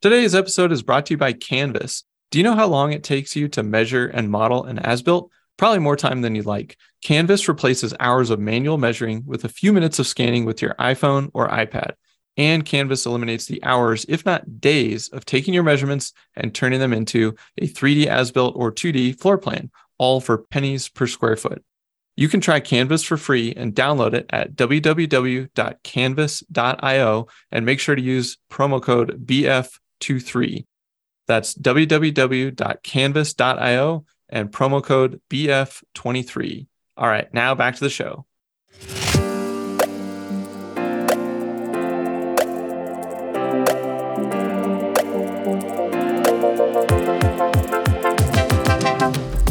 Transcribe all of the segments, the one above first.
Today's episode is brought to you by Canvas. Do you know how long it takes you to measure and model an as built? Probably more time than you'd like. Canvas replaces hours of manual measuring with a few minutes of scanning with your iPhone or iPad. And Canvas eliminates the hours, if not days, of taking your measurements and turning them into a 3D as built or 2D floor plan, all for pennies per square foot. You can try Canvas for free and download it at www.canvas.io and make sure to use promo code BF23. That's www.canvas.io and promo code BF23. All right, now back to the show.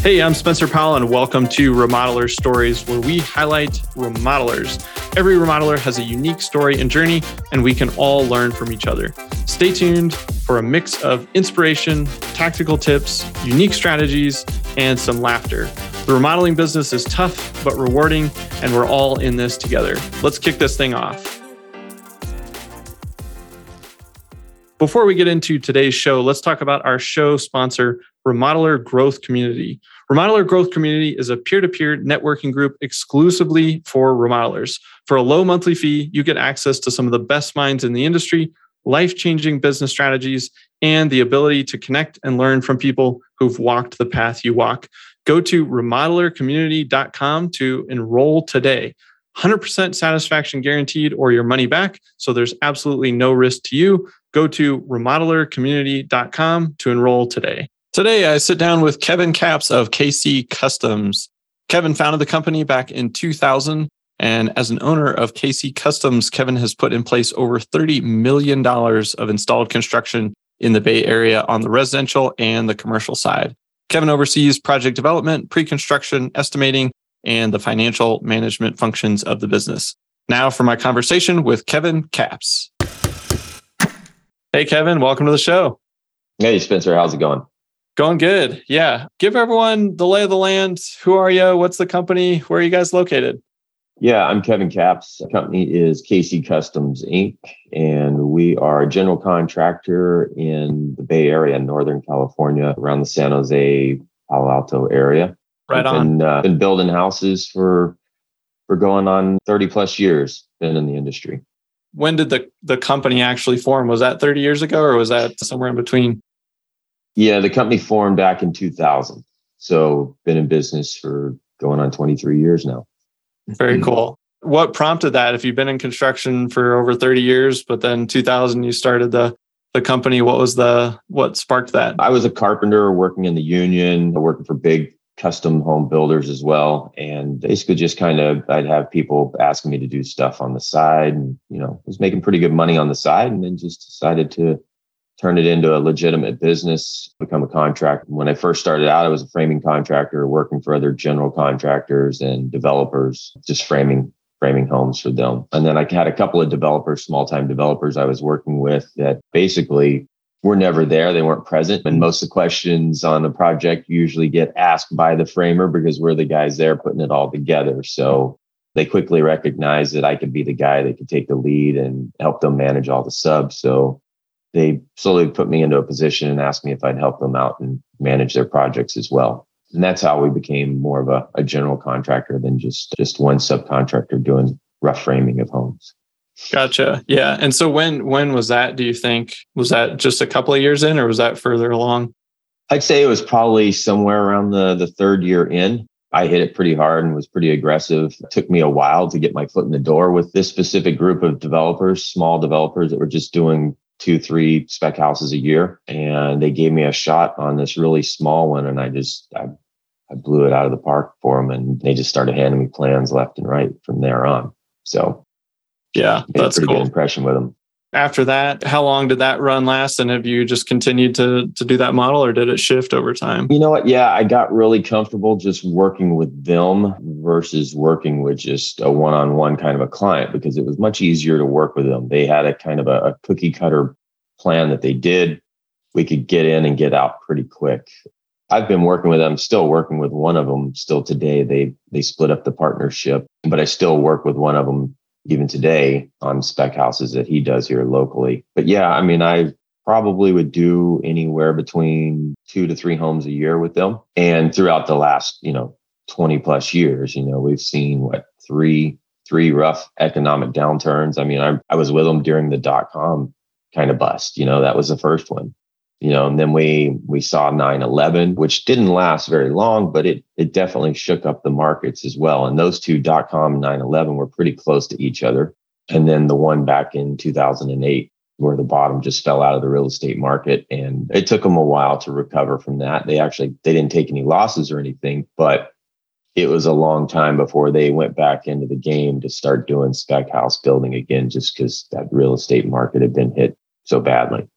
Hey, I'm Spencer Powell, and welcome to Remodeler Stories, where we highlight remodelers. Every remodeler has a unique story and journey, and we can all learn from each other. Stay tuned for a mix of inspiration, tactical tips, unique strategies, and some laughter. The remodeling business is tough but rewarding, and we're all in this together. Let's kick this thing off. Before we get into today's show, let's talk about our show sponsor, Remodeler Growth Community. Remodeler Growth Community is a peer to peer networking group exclusively for remodelers. For a low monthly fee, you get access to some of the best minds in the industry, life changing business strategies, and the ability to connect and learn from people who've walked the path you walk. Go to remodelercommunity.com to enroll today. 100% satisfaction guaranteed or your money back. So there's absolutely no risk to you. Go to remodelercommunity.com to enroll today. Today, I sit down with Kevin Capps of KC Customs. Kevin founded the company back in 2000. And as an owner of KC Customs, Kevin has put in place over $30 million of installed construction in the Bay Area on the residential and the commercial side. Kevin oversees project development, pre construction, estimating, and the financial management functions of the business. Now for my conversation with Kevin Capps. Hey, Kevin, welcome to the show. Hey, Spencer, how's it going? Going good. Yeah. Give everyone the lay of the land. Who are you? What's the company? Where are you guys located? Yeah, I'm Kevin Capps. The company is KC Customs Inc., and we are a general contractor in the Bay Area, Northern California, around the San Jose, Palo Alto area. Right We've on. Been, uh, been building houses for for going on 30 plus years. Been in the industry. When did the the company actually form? Was that 30 years ago, or was that somewhere in between? Yeah, the company formed back in 2000. So been in business for going on 23 years now. Very mm-hmm. cool. What prompted that? If you've been in construction for over 30 years, but then 2000 you started the the company, what was the what sparked that? I was a carpenter working in the union, working for big custom home builders as well. And basically just kind of I'd have people asking me to do stuff on the side and, you know, was making pretty good money on the side and then just decided to turn it into a legitimate business, become a contractor. When I first started out, I was a framing contractor working for other general contractors and developers, just framing framing homes for them. And then I had a couple of developers, small time developers I was working with that basically were never there. They weren't present. And most of the questions on the project usually get asked by the framer because we're the guys there putting it all together. So they quickly recognized that I could be the guy that could take the lead and help them manage all the subs. So they slowly put me into a position and asked me if I'd help them out and manage their projects as well. And that's how we became more of a, a general contractor than just just one subcontractor doing rough framing of homes. Gotcha. Yeah. And so when when was that, do you think? Was that just a couple of years in or was that further along? I'd say it was probably somewhere around the the third year in. I hit it pretty hard and was pretty aggressive. It took me a while to get my foot in the door with this specific group of developers, small developers that were just doing two, three spec houses a year. And they gave me a shot on this really small one. And I just, I, I blew it out of the park for them. And they just started handing me plans left and right from there on. So yeah, that's a pretty cool. good impression with them. After that, how long did that run last? And have you just continued to to do that model or did it shift over time? You know what? Yeah, I got really comfortable just working with them versus working with just a one-on-one kind of a client because it was much easier to work with them. They had a kind of a, a cookie cutter plan that they did. We could get in and get out pretty quick. I've been working with them, still working with one of them still today. They they split up the partnership, but I still work with one of them even today on spec houses that he does here locally. But yeah, I mean, I probably would do anywhere between two to three homes a year with them. And throughout the last, you know, 20 plus years, you know, we've seen what three, three rough economic downturns. I mean, I, I was with them during the dot com kind of bust, you know, that was the first one you know and then we we saw 9-11 which didn't last very long but it it definitely shook up the markets as well. And those two dot com and 9-11 were pretty close to each other. And then the one back in 2008 where the bottom just fell out of the real estate market. And it took them a while to recover from that. They actually they didn't take any losses or anything but it was a long time before they went back into the game to start doing spec house building again just because that real estate market had been hit so badly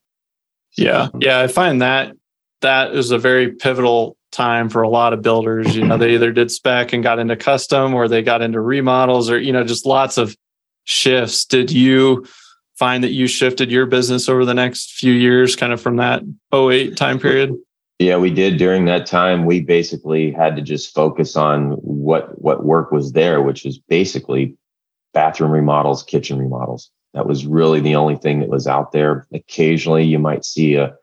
yeah. Yeah. I find that that is a very pivotal time for a lot of builders. You know, they either did spec and got into custom or they got into remodels or, you know, just lots of shifts. Did you find that you shifted your business over the next few years, kind of from that 08 time period? Yeah, we did during that time. We basically had to just focus on what what work was there, which was basically bathroom remodels, kitchen remodels. That was really the only thing that was out there. Occasionally, you might see a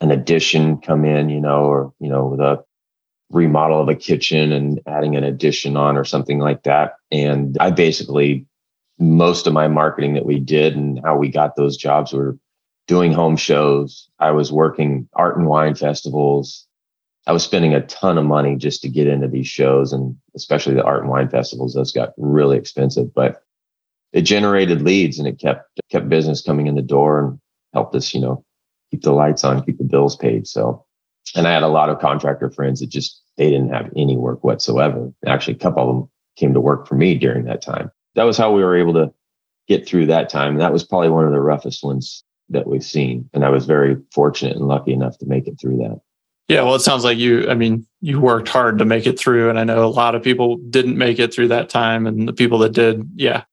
an addition come in, you know, or you know, the remodel of a kitchen and adding an addition on or something like that. And I basically most of my marketing that we did and how we got those jobs were doing home shows. I was working art and wine festivals. I was spending a ton of money just to get into these shows and especially the art and wine festivals. Those got really expensive, but it generated leads and it kept kept business coming in the door and helped us, you know, keep the lights on, keep the bills paid. So, and I had a lot of contractor friends that just they didn't have any work whatsoever. Actually, a couple of them came to work for me during that time. That was how we were able to get through that time. That was probably one of the roughest ones that we've seen. And I was very fortunate and lucky enough to make it through that. Yeah, well, it sounds like you, I mean, you worked hard to make it through. And I know a lot of people didn't make it through that time. And the people that did, yeah,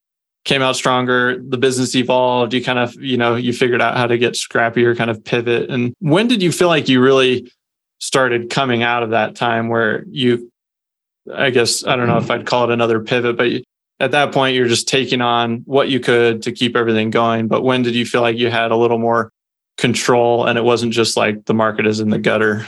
came out stronger the business evolved you kind of you know you figured out how to get scrappier kind of pivot. And when did you feel like you really started coming out of that time where you i guess i don't know if i'd call it another pivot but at that point you're just taking on what you could to keep everything going. But when did you feel like you had a little more control and it wasn't just like the market is in the gutter?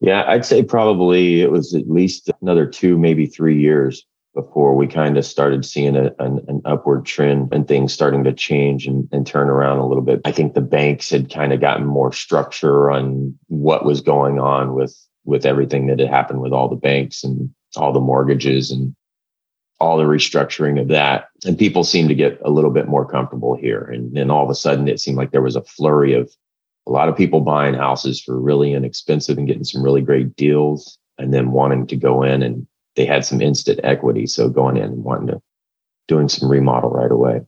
Yeah i'd say probably it was at least another two maybe three years before we kind of started seeing a, an, an, upward trend and things starting to change and, and turn around a little bit. I think the banks had kind of gotten more structure on what was going on with with everything that had happened with all the banks and all the mortgages and all the restructuring of that. And people seemed to get a little bit more comfortable here. And then all of a sudden it seemed like there was a flurry of a lot of people buying houses for really inexpensive and getting some really great deals and then wanting to go in and they had some instant equity. So going in and wanting to doing some remodel right away.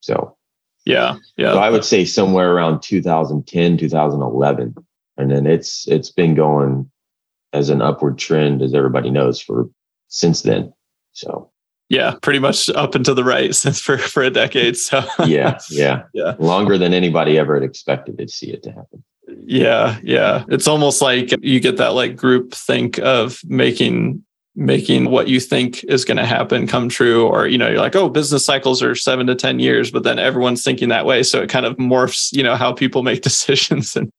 So yeah, yeah. So I would say somewhere around 2010, 2011. And then it's it's been going as an upward trend, as everybody knows, for since then. So yeah, pretty much up and to the right since for for a decade. So yeah, yeah, yeah, longer than anybody ever had expected to see it to happen. Yeah, yeah. It's almost like you get that like group think of making making what you think is going to happen come true or you know you're like oh business cycles are 7 to 10 years but then everyone's thinking that way. So it kind of morphs you know how people make decisions. And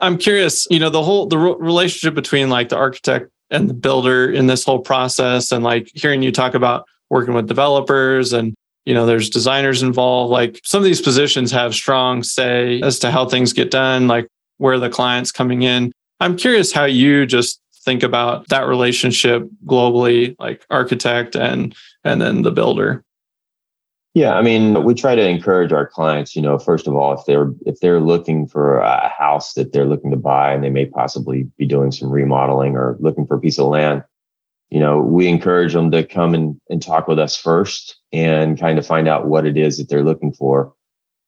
i'm curious you know the whole the relationship between like the architect and the builder in this whole process and like hearing you talk about working with developers and you know there's designers involved like some of these positions have strong say as to how things get done like where the client's coming in. I'm curious how you just think about that relationship globally, like architect and and then the builder? Yeah, I mean, we try to encourage our clients, you know, first of all, if they're if they're looking for a house that they're looking to buy and they may possibly be doing some remodeling or looking for a piece of land, you know, we encourage them to come and, and talk with us first and kind of find out what it is that they're looking for.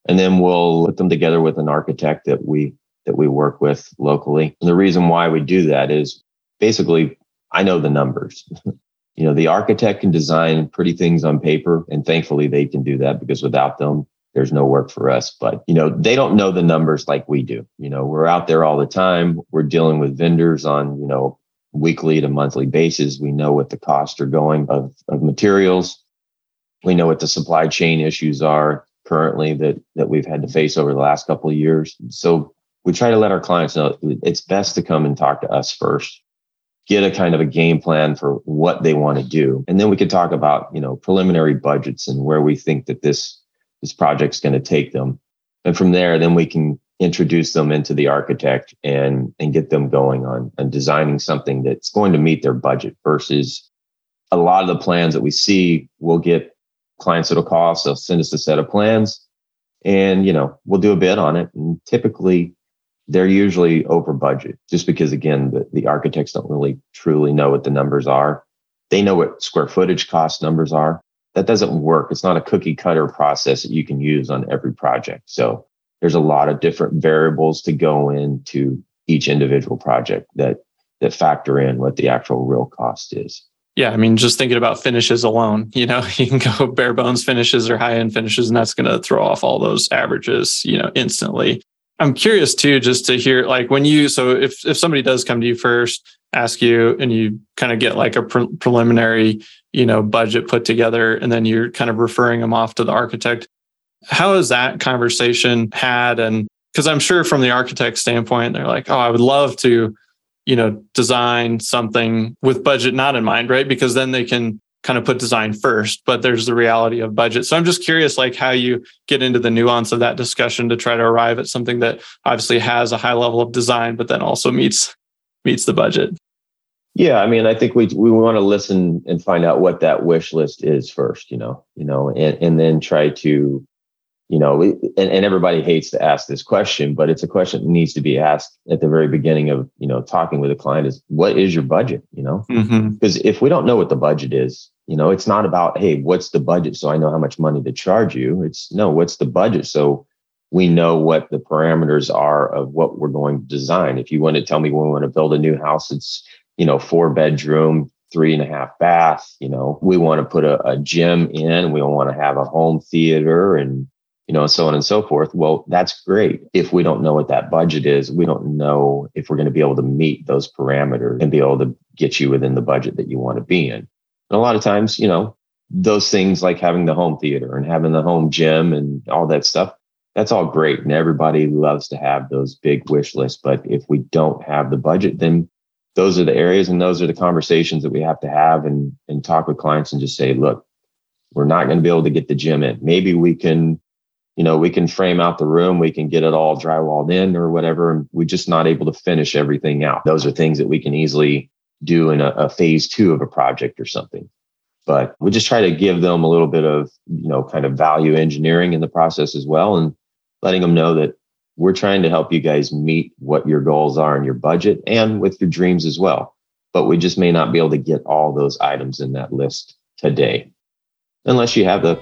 And then we'll put them together with an architect that we that we work with locally. And the reason why we do that is basically, I know the numbers. you know, the architect can design pretty things on paper, and thankfully they can do that because without them, there's no work for us. But, you know, they don't know the numbers like we do. You know, we're out there all the time. We're dealing with vendors on, you know, weekly to monthly basis. We know what the costs are going of, of materials. We know what the supply chain issues are currently that that we've had to face over the last couple of years. So we try to let our clients know it's best to come and talk to us first get a kind of a game plan for what they want to do. And then we can talk about you know preliminary budgets and where we think that this this project's going to take them. And from there then we can introduce them into the architect and and get them going on and designing something that's going to meet their budget versus a lot of the plans that we see we'll get clients that'll call us they'll send us a set of plans and you know we'll do a bid on it. And typically they're usually over budget just because again the, the architects don't really truly know what the numbers are. They know what square footage cost numbers are. That doesn't work. It's not a cookie cutter process that you can use on every project. So there's a lot of different variables to go into each individual project that that factor in what the actual real cost is. Yeah, I mean, just thinking about finishes alone, you know, you can go bare bones finishes or high end finishes, and that's going to throw off all those averages, you know, instantly. I'm curious too, just to hear like when you, so if, if somebody does come to you first, ask you, and you kind of get like a pre- preliminary, you know, budget put together, and then you're kind of referring them off to the architect, how is that conversation had? And because I'm sure from the architect standpoint, they're like, oh, I would love to you know, design something with budget not in mind, right? Because then they can kind of put design first, but there's the reality of budget. So I'm just curious, like how you get into the nuance of that discussion to try to arrive at something that obviously has a high level of design, but then also meets meets the budget. Yeah, I mean, I think we we want to listen and find out what that wish list is first, you know, you know, and, and then try to you know, and, and everybody hates to ask this question, but it's a question that needs to be asked at the very beginning of, you know, talking with a client is what is your budget? You know, because mm-hmm. if we don't know what the budget is, you know, it's not about, hey, what's the budget? So I know how much money to charge you. It's no, what's the budget? So we know what the parameters are of what we're going to design. If you want to tell me when we want to build a new house, it's, you know, four bedroom, three and a half bath, you know, we want to put a, a gym in, we want to have a home theater and you know, so on and so forth. Well, that's great. If we don't know what that budget is, we don't know if we're going to be able to meet those parameters and be able to get you within the budget that you want to be in. And a lot of times, you know, those things like having the home theater and having the home gym and all that stuff, that's all great. And everybody loves to have those big wish lists. But if we don't have the budget, then those are the areas and those are the conversations that we have to have and, and talk with clients and just say, look, we're not going to be able to get the gym in. Maybe we can you know, we can frame out the room, we can get it all drywalled in or whatever, and we're just not able to finish everything out. Those are things that we can easily do in a, a phase two of a project or something. But we just try to give them a little bit of, you know, kind of value engineering in the process as well and letting them know that we're trying to help you guys meet what your goals are in your budget and with your dreams as well. But we just may not be able to get all those items in that list today unless you have the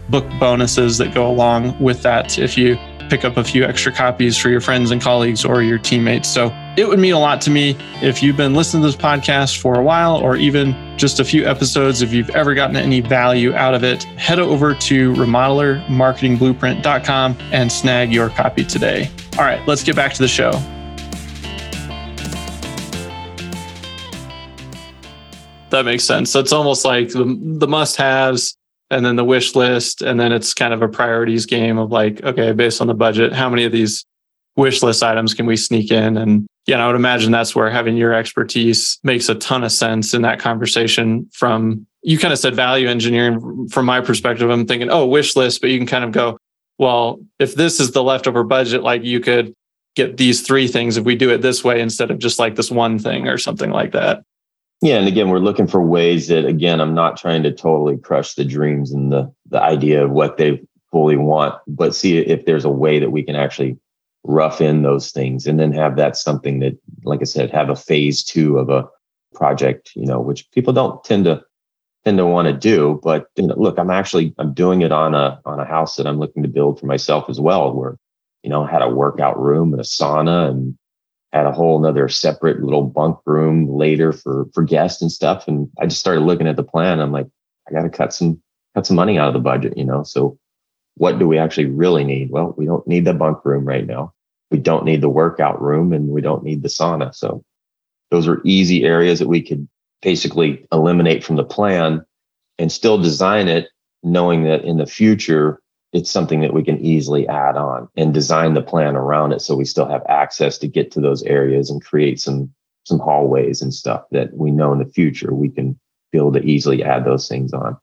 book bonuses that go along with that if you pick up a few extra copies for your friends and colleagues or your teammates. So it would mean a lot to me if you've been listening to this podcast for a while or even just a few episodes. If you've ever gotten any value out of it, head over to remodelermarketingblueprint.com and snag your copy today. All right, let's get back to the show. That makes sense. So it's almost like the, the must haves and then the wish list and then it's kind of a priorities game of like okay based on the budget how many of these wish list items can we sneak in and yeah i would imagine that's where having your expertise makes a ton of sense in that conversation from you kind of said value engineering from my perspective i'm thinking oh wish list but you can kind of go well if this is the leftover budget like you could get these three things if we do it this way instead of just like this one thing or something like that. Yeah, and again, we're looking for ways that again, I'm not trying to totally crush the dreams and the the idea of what they fully want, but see if there's a way that we can actually rough in those things and then have that something that, like I said, have a phase two of a project, you know, which people don't tend to tend to want to do. But you know, look, I'm actually I'm doing it on a on a house that I'm looking to build for myself as well, where you know had a workout room and a sauna and had a whole another separate little bunk room later for for guests and stuff. And I just started looking at the plan. I'm like, I got to cut some cut some money out of the budget, you know. So what do we actually really need? Well, we don't need the bunk room right now. We don't need the workout room and we don't need the sauna. So those are easy areas that we could basically eliminate from the plan and still design it knowing that in the future it's something that we can easily add on and design the plan around it so we still have access to get to those areas and create some some hallways and stuff that we know in the future we can be able to easily add those things on.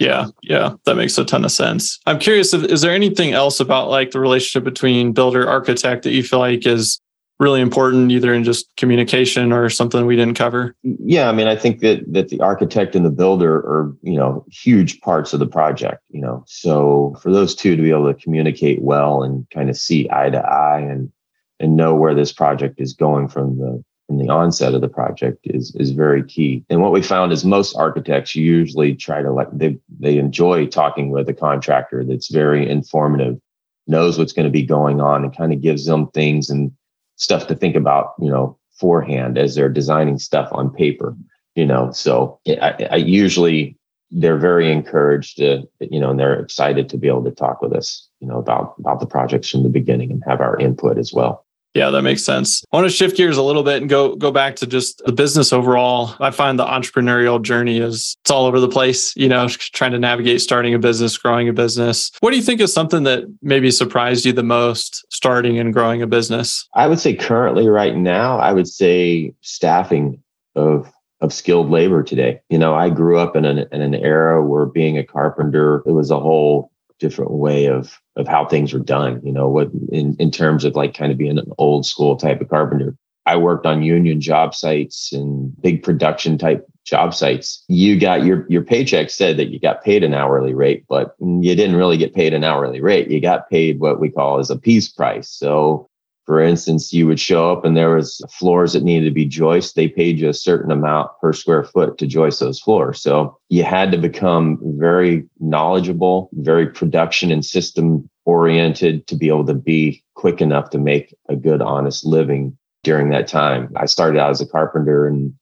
Yeah yeah that makes a ton of sense. I'm curious is there anything else about like the relationship between builder architect that you feel like is really important either in just communication or something we didn't cover? Yeah i mean i think that that the architect and the builder are you know huge parts of the project you know? So for those two to be able to communicate well and kind of see eye to eye and and know where this project is going from the from the onset of the project is is very key. And what we found is most architects usually try to like they they enjoy talking with a contractor that's very informative knows what's going to be going on and kind of gives them things and stuff to think about, you know, forehand as they're designing stuff on paper, you know. So I, I usually they're very encouraged to, you know, and they're excited to be able to talk with us, you know, about about the projects from the beginning and have our input as well. Yeah, that makes sense. I want to shift gears a little bit and go go back to just the business overall. I find the entrepreneurial journey is it's all over the place, you know, trying to navigate starting a business, growing a business. What do you think is something that maybe surprised you the most starting and growing a business? I would say currently right now, I would say staffing of of skilled labor today. You know, I grew up in an in an era where being a carpenter, it was a whole different way of of how things were done you know what in in terms of like kind of being an old school type of carpenter. I worked on union job sites and big production type job sites. You got your your paycheck said that you got paid an hourly rate but you didn't really get paid an hourly rate. You got paid what we call as a piece price. So for instance, you would show up and there was floors that needed to be joist. They paid you a certain amount per square foot to joist those floors. So you had to become very knowledgeable, very production and system oriented to be able to be quick enough to make a good, honest living during that time. I started out as a carpenter in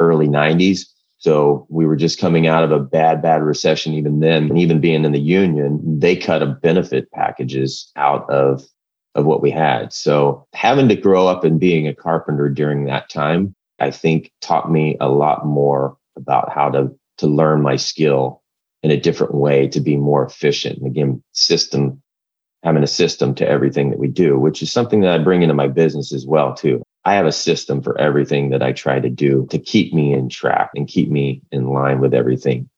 early 90s. So we were just coming out of a bad, bad recession even then. And even being in the union, they cut a benefit packages out of of what we had. So having to grow up and being a carpenter during that time, I think taught me a lot more about how to to learn my skill in a different way to be more efficient. And again, system having a system to everything that we do, which is something that I bring into my business as well too. I have a system for everything that I try to do to keep me in track and keep me in line with everything.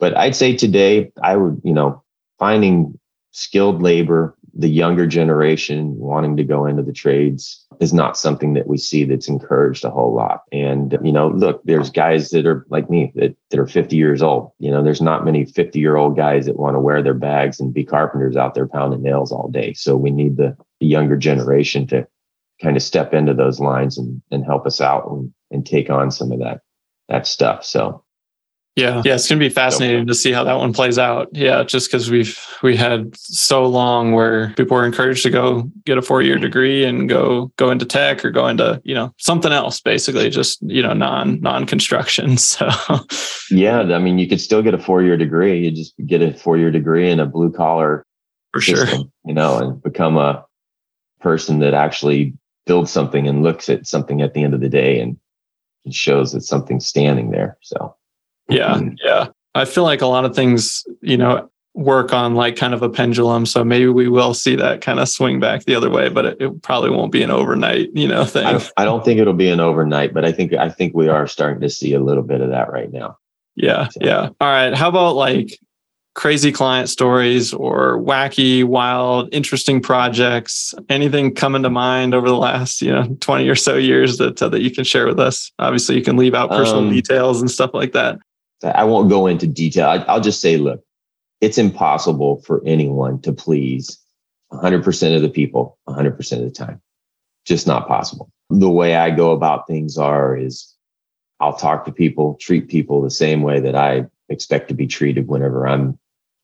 But I'd say today I would, you know, finding skilled labor the younger generation wanting to go into the trades is not something that we see that's encouraged a whole lot. And, you know, look, there's guys that are like me that, that are 50 years old. You know, there's not many 50 year old guys that want to wear their bags and be carpenters out there pounding nails all day. So we need the, the younger generation to kind of step into those lines and, and help us out and, and take on some of that, that stuff. So yeah, yeah, it's going to be fascinating to see how that one plays out. Yeah, just because we've we had so long where people were encouraged to go get a four year degree and go go into tech or go into you know something else, basically just you know non non construction. So yeah, I mean, you could still get a four year degree. You just get a four year degree in a blue collar for system, sure, you know, and become a person that actually builds something and looks at something at the end of the day and it shows that something's standing there. So yeah. Mm-hmm. Yeah. I feel like a lot of things, you know, work on like kind of a pendulum. So maybe we will see that kind of swing back the other way, but it, it probably won't be an overnight, you know, thing. I don't, I don't, think it'll be an overnight, but I think I think we are starting to see a little bit of that right now. Yeah. So. Yeah. All right. How about like crazy client stories or wacky, wild, interesting projects? Anything coming to mind over the last, you know, 20 or so years that uh, that you can share with us? Obviously, you can leave out personal um, details and stuff like that. I won't go into detail. I'll just say, look, it's impossible for anyone to please 100% of the people 100% of the time. Just not possible. The way I go about things are is I'll talk to people, treat people the same way that I expect to be treated whenever I'm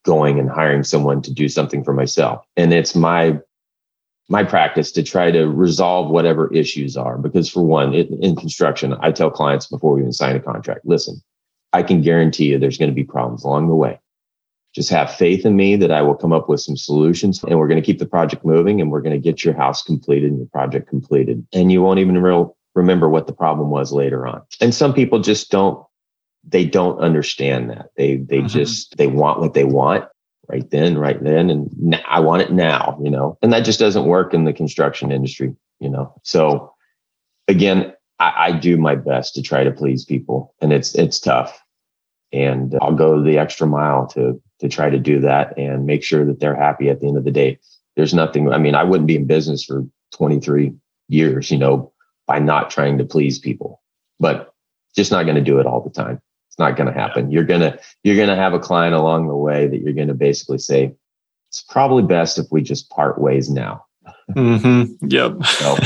going and hiring someone to do something for myself. And it's my my practice to try to resolve whatever issues are because for one it, in construction i tell clients before we even sign a contract listen i can guarantee you there's going to be problems along the way just have faith in me that I will come up with some solutions and we're going to keep the project moving and we're going to get your house completed and your project completed. And you won't even real remember what the problem was later on. And some people just don't they don't understand that. They they mm-hmm. just they want what they want right then, right then and I want it now, you know. And that just doesn't work in the construction industry, you know. So again, I, I do my best to try to please people and it's it's tough and I'll go the extra mile to to try to do that and make sure that they're happy at the end of the day. There's nothing, I mean, I wouldn't be in business for 23 years, you know, by not trying to please people, but just not going to do it all the time. It's not going to happen. You're to, you're to have a client along the way that you're going to basically say, it's probably best if we just part ways now. Mm-hmm. Yep. so,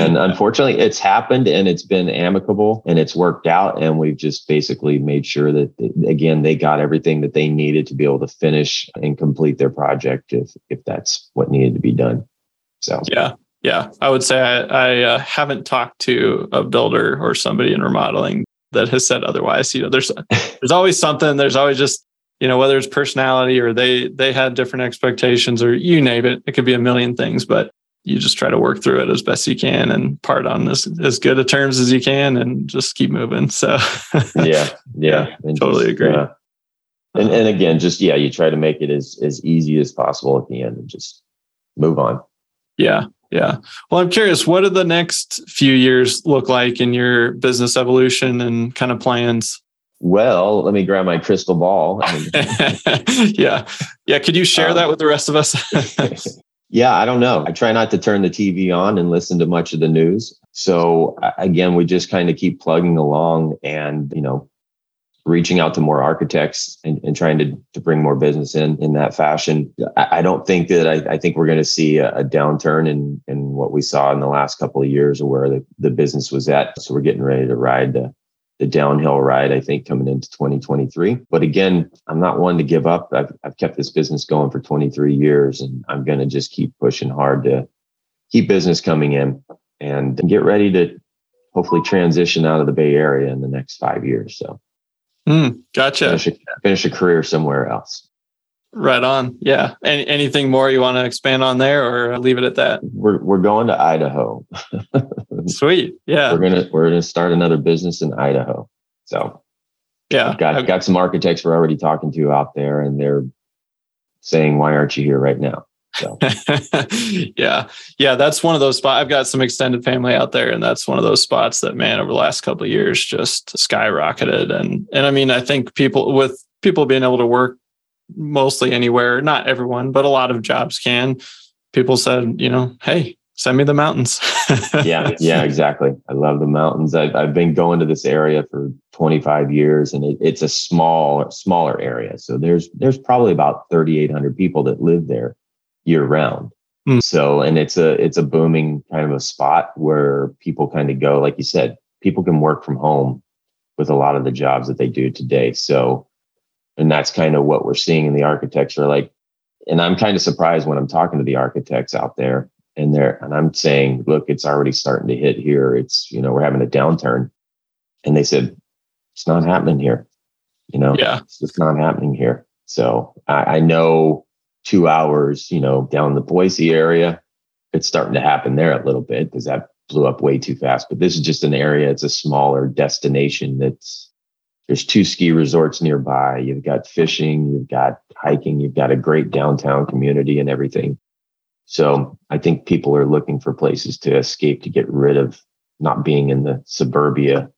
and unfortunately, it's happened and it's been amicable and it's worked out. And we've just basically made sure that, again, they got everything that they needed to be able to finish and complete their project if, if that's what needed to be done. So, yeah. Yeah. I would say I, I uh, haven't talked to a builder or somebody in remodeling that has said otherwise. You know, there's, there's always something, there's always just you know whether it's personality or they they had different expectations or you name it it could be a million things but you just try to work through it as best you can and part on this as good a terms as you can and just keep moving. So yeah, yeah, totally just, agree. Uh, and and again, just yeah, you try to make it as as easy as possible at the end and just move on. Yeah, yeah. Well, I'm curious, what do the next few years look like in your business evolution and kind of plans? Well, let me grab my crystal ball. yeah. Yeah. Could you share um, that with the rest of us? Yeah, I don't know. I try not to turn the TV on and listen to much of the news. So again, we just kind of keep plugging along and, you know, reaching out to more architects and, and trying to, to bring more business in in that fashion. I, don't think that I, I think we're going to see a, a, downturn in, in what we saw in the last couple of years or where the, the business was at. So we're getting ready to ride the, the downhill ride, I think, coming into 2023. But again, I'm not one to give up. I've, I've kept this business going for 23 years, and I'm going to just keep pushing hard to keep business coming in and get ready to hopefully transition out of the Bay Area in the next five years. So, mm, gotcha. Finish a, finish a career somewhere else. Right on. Yeah. Any, anything more you want to expand on there or leave it at that? We're, we're going to Idaho. Sweet. Yeah. We're going to, we're to start another business in Idaho. So yeah, I've got, I've got some architects we're already talking to out there and they're saying, why aren't you here right now? So. yeah. Yeah. That's one of those spots. I've got some extended family out there and that's one of those spots that man, over the last couple of years just skyrocketed. And, and I mean, I think people with people being able to work mostly anywhere. Not everyone, but a lot of jobs can. People said, you know, hey, send me the mountains. yeah, yeah, exactly. I love the mountains. I've, I've been going to this area for 25 years, and it, it's a small, smaller area. So there's there's probably about 3,800 people that live there year round. Mm. So, and it's a it's a booming kind of a spot where people kind of go, like you said, people can work from home with a lot of the jobs that they do today. So and that's kind of what we're seeing in the architecture like and i'm kind of surprised when i'm talking to the architects out there and they're and i'm saying look it's already starting to hit here. It's you know we're having a downturn. And they said it's not happening here. You know yeah. it's just not happening here. So I, I know two hours you know down the boise area it's starting to happen there a little bit because that blew up way too fast. But this is just an area it's a smaller destination that's there's two ski resorts nearby. You've got fishing, you've got hiking, you've got a great downtown community and everything. So I think people are looking for places to escape to get rid of not being in the suburbia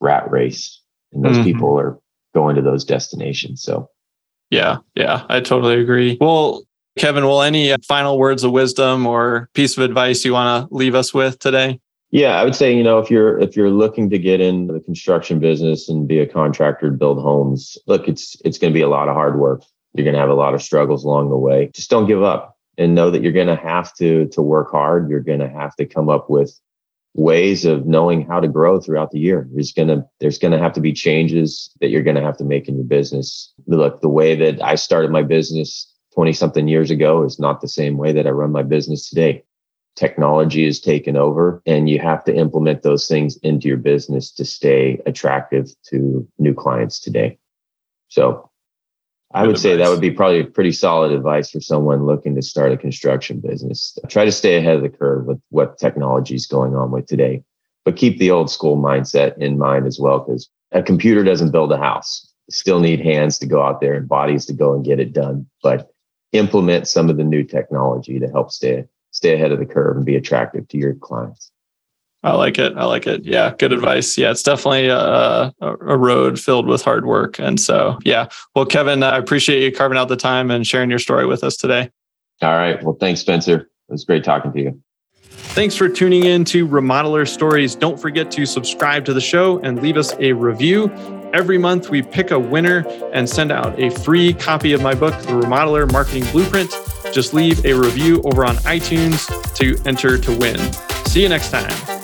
rat race. And those mm-hmm. people are going to those destinations. So Yeah, yeah, I totally agree. Well, Kevin, will any final words of wisdom or piece of advice you want to leave us with today? Yeah, I would say, you know, if you're if you're looking to get into the construction business and be a contractor, build homes, look, it's it's going to be a lot of hard work. You're going to have a lot of struggles along the way. Just don't give up and know that you're going to have to to work hard. You're going to have to come up with ways of knowing how to grow throughout the year. There's gonna there's gonna have to be changes that you're gonna have to make in your business. Look, the way that I started my business 20 something years ago is not the same way that I run my business today. Technology is taken over and you have to implement those things into your business to stay attractive to new clients today. So I would say that would be probably pretty solid advice for someone looking to start a construction business. Try to stay ahead of the curve with what technology is going on with today, but keep the old school mindset in mind as well, because a computer doesn't build a house. You still need hands to go out there and bodies to go and get it done. But implement some of the new technology to help stay stay ahead of the curve and be attractive to your clients. I like it. I like it. Yeah, good advice. Yeah, it's definitely a, a road filled with hard work. And so, yeah. Well, Kevin, I appreciate you carving out the time and sharing your story with us today. All right. Well, thanks, Spencer. It was great talking to you. Thanks for tuning in to Remodeler Stories. Don't forget to subscribe to the show and leave us a review. Every month, we pick a winner and send out a free copy of my book, The Remodeler Marketing Blueprint. Just leave a review over on iTunes to enter to win. See you next time.